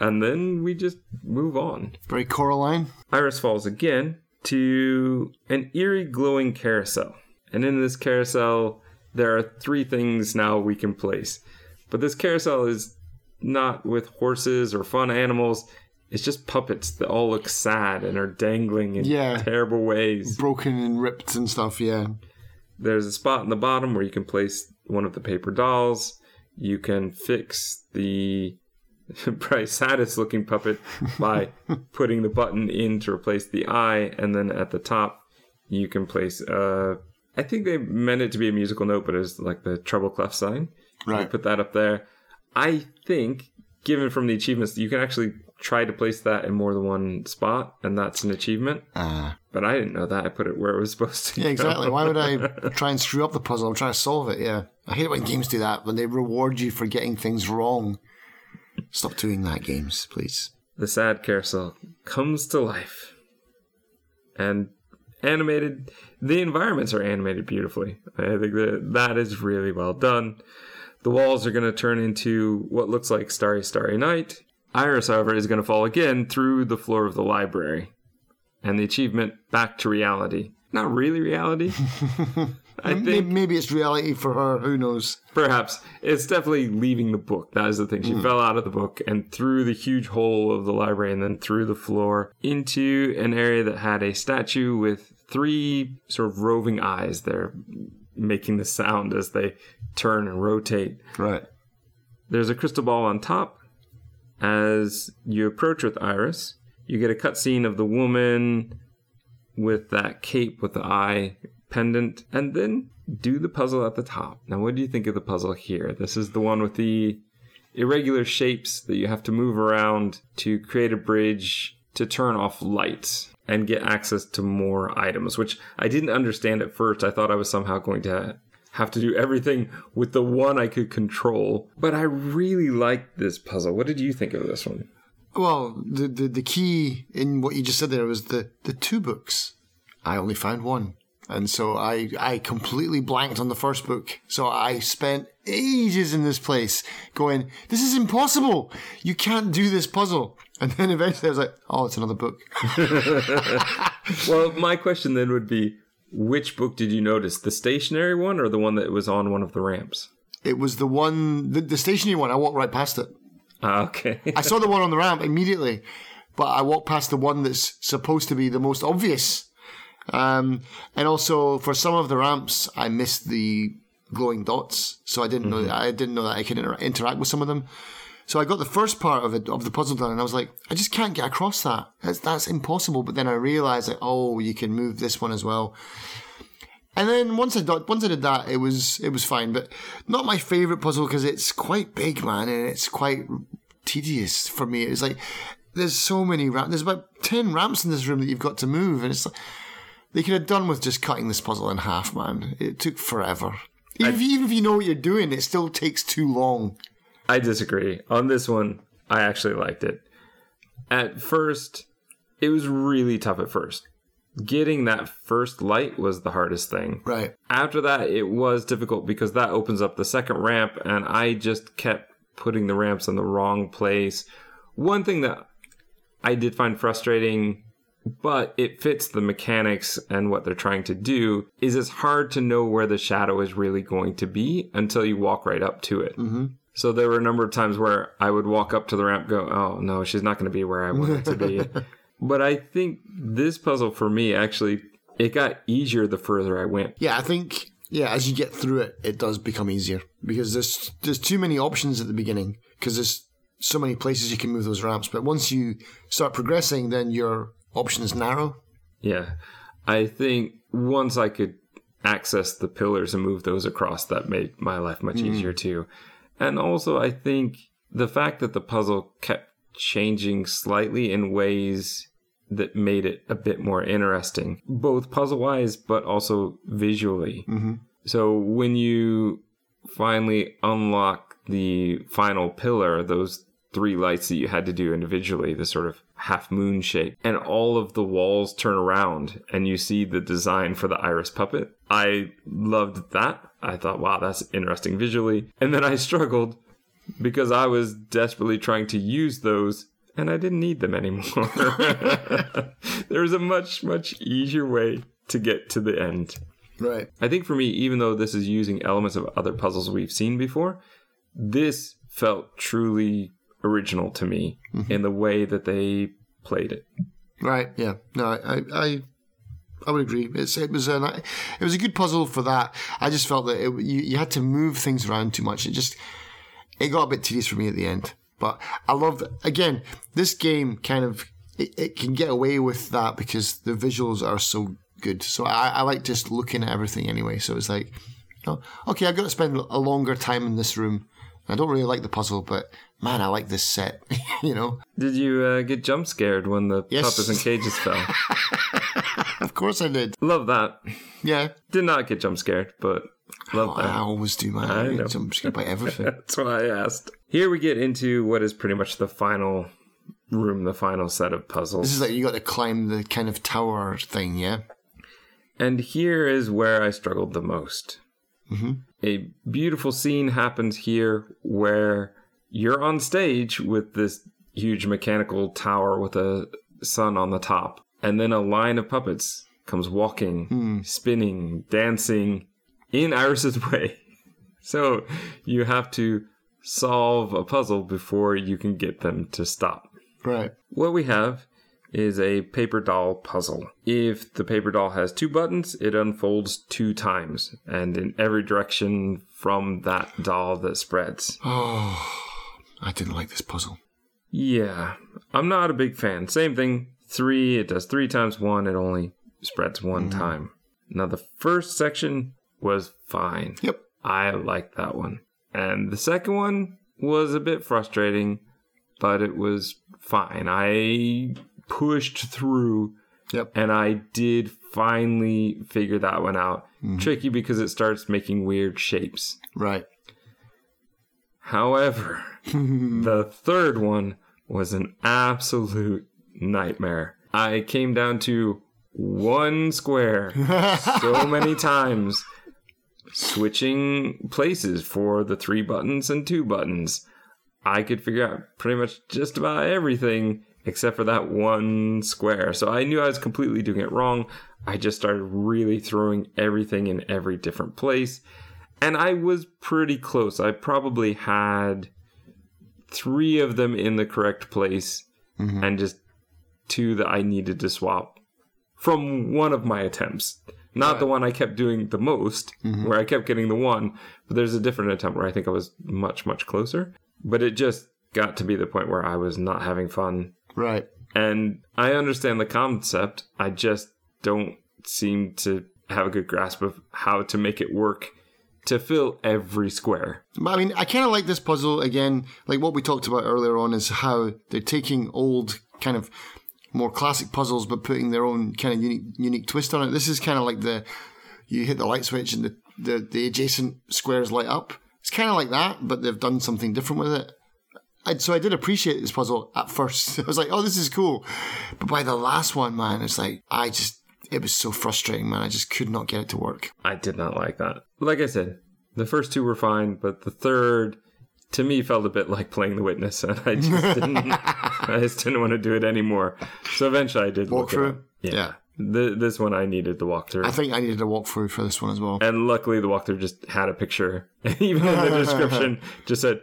and then we just move on. Very Coraline. Iris falls again to an eerie glowing carousel. And in this carousel, there are three things now we can place. But this carousel is not with horses or fun animals. It's just puppets that all look sad and are dangling in Yeah. terrible ways. Broken and ripped and stuff, yeah. There's a spot in the bottom where you can place one of the paper dolls. You can fix the probably saddest looking puppet by putting the button in to replace the eye, and then at the top you can place. Uh, I think they meant it to be a musical note, but it's like the treble clef sign. You Right. put that up there. I think, given from the achievements, you can actually try to place that in more than one spot, and that's an achievement. Ah. But I didn't know that. I put it where it was supposed to. Be. Yeah, go. exactly. Why would I try and screw up the puzzle? I'm trying to solve it, yeah. I hate it when games do that, when they reward you for getting things wrong. Stop doing that, games, please. the sad carousel comes to life and animated the environments are animated beautifully i think that that is really well done the walls are going to turn into what looks like starry starry night iris however is going to fall again through the floor of the library and the achievement back to reality not really reality i Maybe, think maybe it's reality for her, who knows? Perhaps. It's definitely leaving the book. That is the thing. She hmm. fell out of the book and through the huge hole of the library and then through the floor into an area that had a statue with three sort of roving eyes there making the sound as they turn and rotate. Right. There's a crystal ball on top. As you approach with Iris, you get a cutscene of the woman with that cape with the eye pendant, and then do the puzzle at the top. Now, what do you think of the puzzle here? This is the one with the irregular shapes that you have to move around to create a bridge to turn off lights and get access to more items, which I didn't understand at first. I thought I was somehow going to have to do everything with the one I could control. But I really liked this puzzle. What did you think of this one? Well, the, the, the key in what you just said there was the, the two books. I only found one. And so I, I completely blanked on the first book. So I spent ages in this place going, this is impossible. You can't do this puzzle. And then eventually I was like, oh, it's another book. Well, my question then would be which book did you notice? The stationary one or the one that was on one of the ramps? It was the one, the, the stationary one. I walked right past it. Ah, okay. I saw the one on the ramp immediately, but I walked past the one that's supposed to be the most obvious. Um, and also for some of the ramps, I missed the glowing dots, so I didn't know I didn't know that I could inter- interact with some of them. So I got the first part of it of the puzzle done, and I was like, I just can't get across that. That's that's impossible. But then I realized that oh, you can move this one as well. And then once I did, once I did that, it was it was fine, but not my favorite puzzle because it's quite big, man, and it's quite tedious for me. It's like there's so many ramps. There's about ten ramps in this room that you've got to move, and it's like they could have done with just cutting this puzzle in half, man. It took forever. Even, if, even if you know what you're doing, it still takes too long. I disagree. On this one, I actually liked it. At first, it was really tough at first. Getting that first light was the hardest thing. Right. After that, it was difficult because that opens up the second ramp, and I just kept putting the ramps in the wrong place. One thing that I did find frustrating, but it fits the mechanics and what they're trying to do, is it's hard to know where the shadow is really going to be until you walk right up to it. Mm-hmm. So there were a number of times where I would walk up to the ramp, go, "Oh no, she's not going to be where I want it to be." but I think this puzzle for me actually it got easier the further I went. Yeah, I think yeah, as you get through it, it does become easier because there's there's too many options at the beginning because there's so many places you can move those ramps. But once you start progressing, then your options narrow. Yeah. I think once I could access the pillars and move those across, that made my life much hmm. easier too. And also, I think the fact that the puzzle kept changing slightly in ways that made it a bit more interesting, both puzzle wise, but also visually. Mm-hmm. So when you finally unlock the final pillar, those three lights that you had to do individually, the sort of half moon shape, and all of the walls turn around and you see the design for the iris puppet. I loved that. I thought, wow, that's interesting visually. And then I struggled because I was desperately trying to use those and I didn't need them anymore. there was a much, much easier way to get to the end. Right. I think for me, even though this is using elements of other puzzles we've seen before, this felt truly original to me mm-hmm. in the way that they played it. Right. Yeah. No, I, I, I would agree. It's, it was a, it was a good puzzle for that. I just felt that it, you, you had to move things around too much. It just, it got a bit tedious for me at the end. But I love, again, this game kind of, it, it can get away with that because the visuals are so good. So I, I like just looking at everything anyway. So it's like, oh, okay, I've got to spend a longer time in this room. I don't really like the puzzle, but man, I like this set. you know, Did you uh, get jump scared when the Yes. puppets and cages fell? of course I did. Love that. Yeah, Did not get jump scared, but love I that. always do, man. I I know. am scared by everything. That's why I asked. Here we get into what is pretty much the final room, the final set of puzzles. This is like you got to climb the kind of tower thing, yeah. And here is where I struggled the most. Mm-hmm. A beautiful scene happens here where you're on stage with this huge mechanical tower with a sun on the top, and then a line of puppets comes walking, hmm. spinning, dancing in Iris's way. So you have to solve a puzzle before you can get them to stop. Right. What we have is a paper doll puzzle. If the paper doll has two buttons, it unfolds two times and in every direction from that doll that spreads. Oh, I didn't like this puzzle. Yeah, I'm not a big fan. Same thing, three, it does three times one, it only spreads one mm. time. Now, the first section was fine. Yep. I liked that one. And the second one was a bit frustrating, but it was fine. I pushed through Yep. and I did finally figure that one out. Mm-hmm. Tricky because it starts making weird shapes. Right. However, the third one was an absolute nightmare. I came down to one square so many times, switching places for the three buttons and two buttons. I could figure out pretty much just about everything except for that one square. So I knew I was completely doing it wrong. I just started really throwing everything in every different place. And I was pretty close. I probably had three of them in the correct place mm-hmm. and just two that I needed to swap from one of my attempts. Not the one I kept doing the most, mm-hmm. where I kept getting the one, but there's a different attempt where I think I was much, much closer. But it just got to be the point where I was not having fun. Right. And I understand the concept, I just don't seem to have a good grasp of how to make it work to fill every square. I mean, I kind of like this puzzle again. Like what we talked about earlier on is how they're taking old kind of more classic puzzles, but putting their own kind of unique, unique twist on it. This is kind of like the you hit the light switch and the, the, the adjacent squares light up. It's kind of like that, but they've done something different with it. I, so I did appreciate this puzzle at first. I was like, oh, this is cool. But by the last one, man, it's like, I just, it was so frustrating, man. I just could not get it to work. I did not like that. Like I said, the first two were fine, but the third to me felt a bit like playing the witness and I just didn't I just didn't want to do it anymore. So eventually I did look it Yeah. Yeah. The, this one I needed the walkthrough. I think I needed a walkthrough for this one as well. and luckily the walkthrough just had a picture. Even in the description just said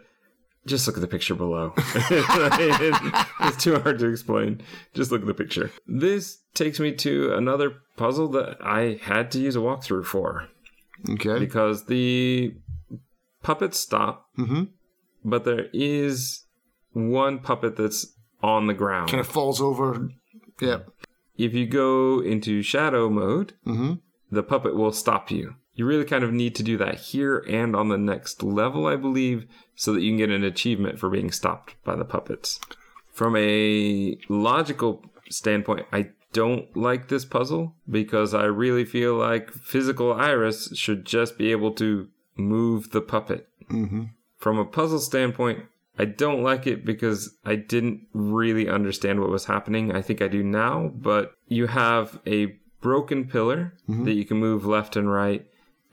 just look at the picture below. it's too hard to explain. Just look at the picture. This takes me to another puzzle that I had to use a walkthrough for Okay. because the puppets stop, Mm-hmm. but there is one puppet that's on the ground. Kind of falls over. Yeah. if you go into shadow mode, Mm-hmm. the puppet will stop you. You really kind of need to do that here and on the next level, I believe, so that you can get an achievement for being stopped by the puppets. From a logical standpoint, I don't like this puzzle because I really feel like physical Iris should just be able to move the puppet. Mm-hmm. From a puzzle standpoint, I don't like it because I didn't really understand what was happening. I think I do now, but you have a broken pillar that you can move left and right,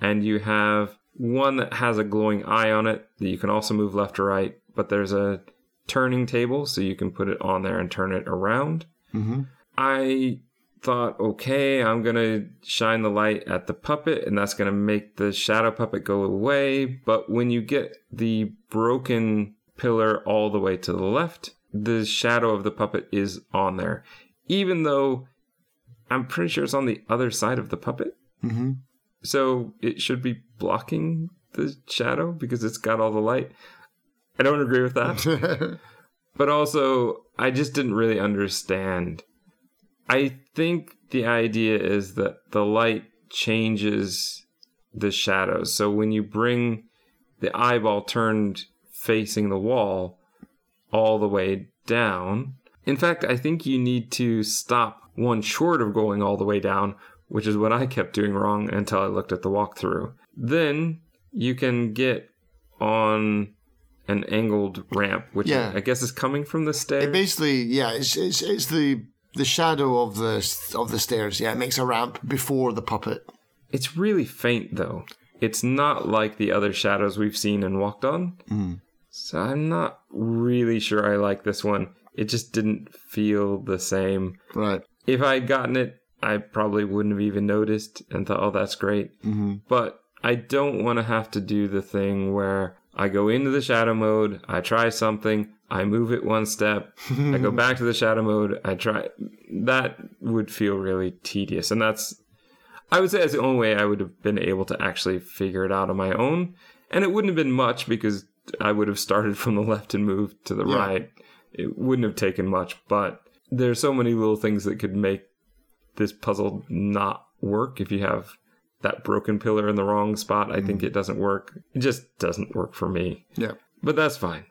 and you have one that has a glowing eye on it that you can also move left or right, but there's a turning table so you can put it on there and turn it around. Mm-hmm. I thought, okay, I'm going to shine the light at the puppet and that's going to make the shadow puppet go away. But when you get the broken pillar all the way to the left, the shadow of the puppet is on there. Even though I'm pretty sure it's on the other side of the puppet. Mm-hmm. So it should be blocking the shadow because it's got all the light. I don't agree with that. but also I just didn't really understand. I think the idea is that the light changes the shadows. So when you bring the eyeball turned facing the wall all the way down, in fact, I think you need to stop one short of going all the way down, which is what I kept doing wrong until I looked at the walkthrough. Then you can get on an angled ramp, which Yeah. I guess is coming from the stairs. It basically, yeah, it's, it's it's the the shadow of the of the stairs. Yeah, it makes a ramp before the puppet. It's really faint though. It's not like the other shadows we've seen and walked on. Mm. So I'm not really sure I like this one. It just didn't feel the same. Right. If I'd gotten it, I probably wouldn't have even noticed and thought, oh, that's great. Mm-hmm. But I don't want to have to do the thing where I go into the shadow mode, I try something, I move it one step, I go back to the shadow mode, I try. That would feel really tedious. And that's, I would say, that's the only way I would have been able to actually figure it out on my own. And it wouldn't have been much because I would have started from the left and moved to the Yeah. right. It wouldn't have taken much, but there's so many little things that could make this puzzle not work if you have that broken pillar in the wrong spot. I think mm-hmm. it doesn't work. It just doesn't work for me. Yeah. But that's fine.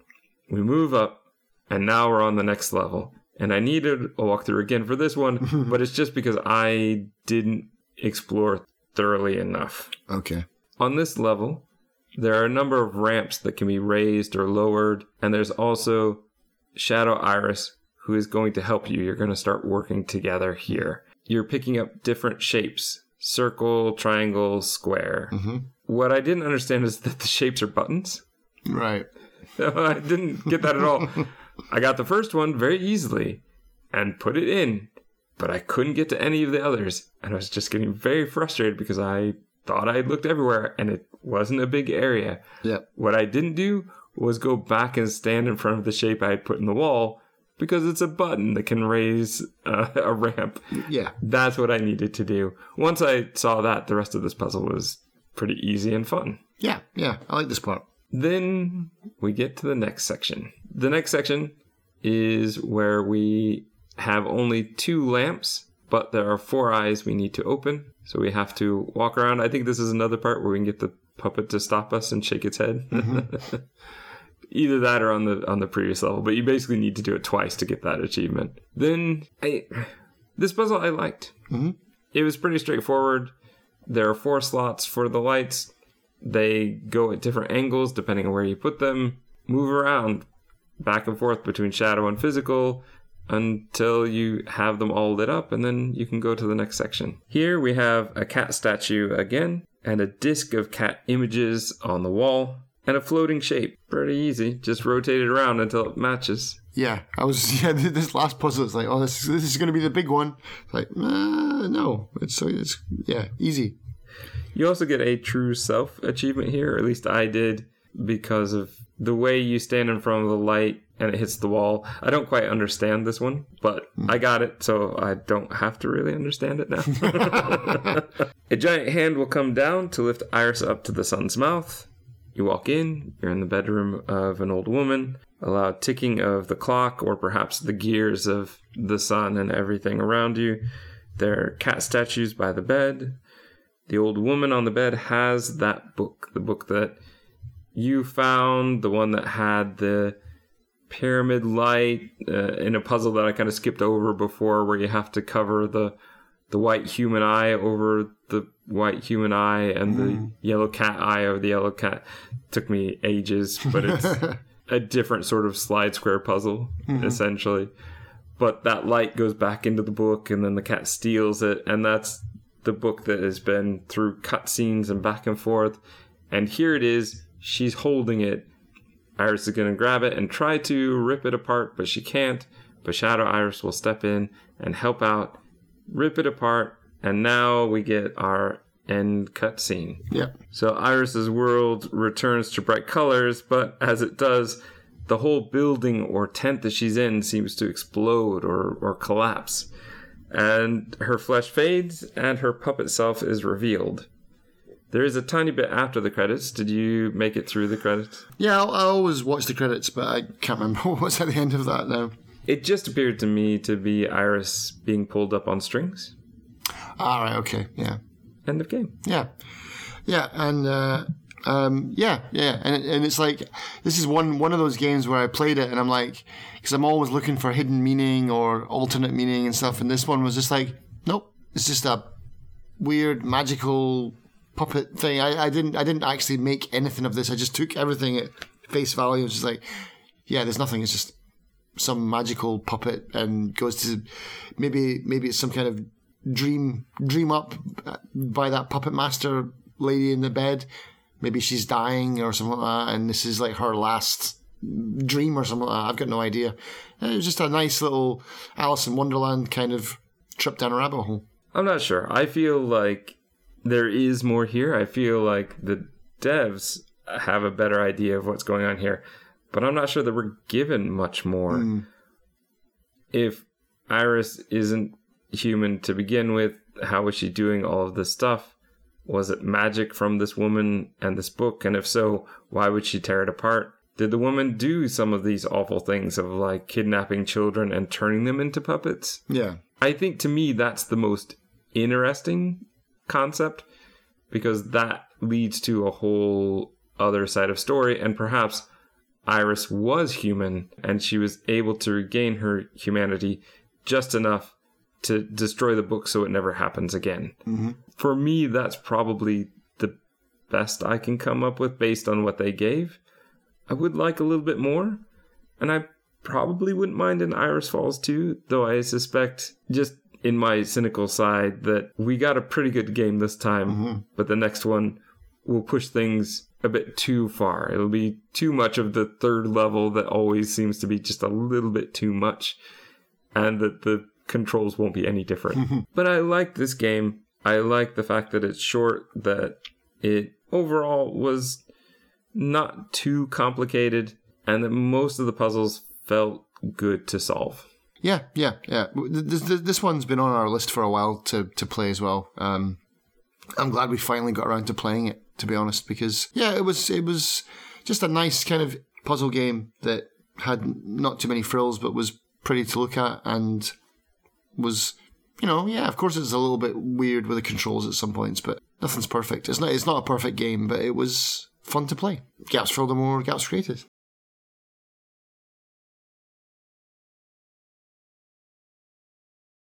We move up, and now we're on the next level. And I needed a walkthrough again for this one, but it's just because I didn't explore thoroughly enough. Okay. On this level, there are a number of ramps that can be raised or lowered, and there's also Shadow Iris who is going to help you. You're going to start working together here. You're picking up different shapes circle, triangle, square. Mm-hmm. What I didn't understand is that the shapes are buttons. Right. I didn't get that at all. I got the first one very easily and put it in, but I couldn't get to any of the others. And I was just getting very frustrated because I thought I looked everywhere and it wasn't a big area. Yeah. What I didn't do was go back and stand in front of the shape I had put in the wall because it's a button that can raise uh, a ramp. Yeah. That's what I needed to do. Once I saw that, the rest of this puzzle was pretty easy and fun. Yeah. Yeah. I like this part. Then we get to the next section. The next section is where we have only two lamps, but there are four eyes we need to open. So we have to walk around. I think this is another part where we can get the puppet to stop us and shake its head. Either that or on the on the previous level, but you basically need to do it twice to get that achievement. Then I this puzzle I liked. Mhm. It was pretty straightforward. There are four slots for the lights. They go at different angles depending on where you put them. Move around back and forth between shadow and physical until you have them all lit up, and then you can go to the next section. Here we have a cat statue again, and a disc of cat images on the wall, and a floating shape. Pretty easy, just rotate it around until it matches. Yeah. I was. Yeah. This last puzzle is like, oh, this this is going to be the big one. Like, uh, no. It's so it's yeah easy. You also get a true self achievement here, or at least I did, because of the way you stand in front of the light and it hits the wall. I don't quite understand this one, but I got it, so I don't have to really understand it now. a giant hand will come down to lift Iris up to the sun's mouth. You walk in, you're in the bedroom of an old woman. a loud ticking of the clock or perhaps the gears of the sun and everything around you. There are cat statues by the bed. The old woman on the bed has that book, the book that you found, the one that had the pyramid light uh, in a puzzle that I kind of skipped over before, where you have to cover the the white human eye over the white human eye and the mm. yellow cat eye over the yellow cat. Took me ages, but it's a different sort of slide square puzzle, mm-hmm. essentially. But that light goes back into the book, and then the cat steals it, and that's the book that has been through cutscenes and back and forth. And here it is. She's holding it. Iris is going to grab it and try to rip it apart, but she can't. But Shadow Iris will step in and help out, rip it apart, and now we get our end cutscene. Yeah. So Iris's world returns to bright colors, but as it does, the whole building or tent that she's in seems to explode or, or collapse. And her flesh fades and her puppet self is revealed. There is a tiny bit after the credits. Did you make it through the credits? Yeah, I, I always watch the credits, but I can't remember what's at the end of that now. It just appeared to me to be Iris being pulled up on strings. All right, okay, yeah. End of game. Yeah, yeah, and uh, um, yeah, yeah, and and it's like this is one one of those games where I played it and I'm like, because I'm always looking for hidden meaning or alternate meaning and stuff, and this one was just like, nope, it's just a weird magical puppet thing. I, I didn't I didn't actually make anything of this. I just took everything at face value. It was just like, yeah, there's nothing. It's just some magical puppet and goes to maybe maybe it's some kind of dream dream up by that puppet master lady in the bed. Maybe she's dying or something like that, and this is like her last dream or something like that. I've got no idea. Uh, it was just a nice little Alice in Wonderland kind of trip down a rabbit hole. I'm not sure. I feel like there is more here. I feel like the devs have a better idea of what's going on here, but I'm not sure that we're given much more. Hmm. If Iris isn't human to begin with, how was she doing all of this stuff? Was it magic from this woman and this book? And if so, why would she tear it apart? Did the woman do some of these awful things of like kidnapping children and turning them into puppets? Yeah. I think to me that's the most interesting concept because that leads to a whole other side of story and perhaps Iris was human and she was able to regain her humanity just enough to destroy the book so it never happens again. Mm-hmm. For me that's probably the best I can come up with based on what they gave. I would like a little bit more and I probably wouldn't mind an Iris Falls too, though I suspect just in my cynical side that we got a pretty good game this time, mm-hmm. but the next one will push things a bit too far. It'll be too much of the third level that always seems to be just a little bit too much, and that the controls won't be any different. but I like this game. I like the fact that it's short, that it overall was not too complicated, and that most of the puzzles felt good to solve. Yeah, yeah, yeah. This, this, this one's been on our list for a while to, to play as well. Um, I'm glad we finally got around to playing it, to be honest, because yeah, it was it was just a nice kind of puzzle game that had not too many frills, but was pretty to look at and was, you know, yeah. Of course, it's a little bit weird with the controls at some points, but nothing's perfect. It's not it's not a perfect game, but it was fun to play. Gaps filled, the more gaps created.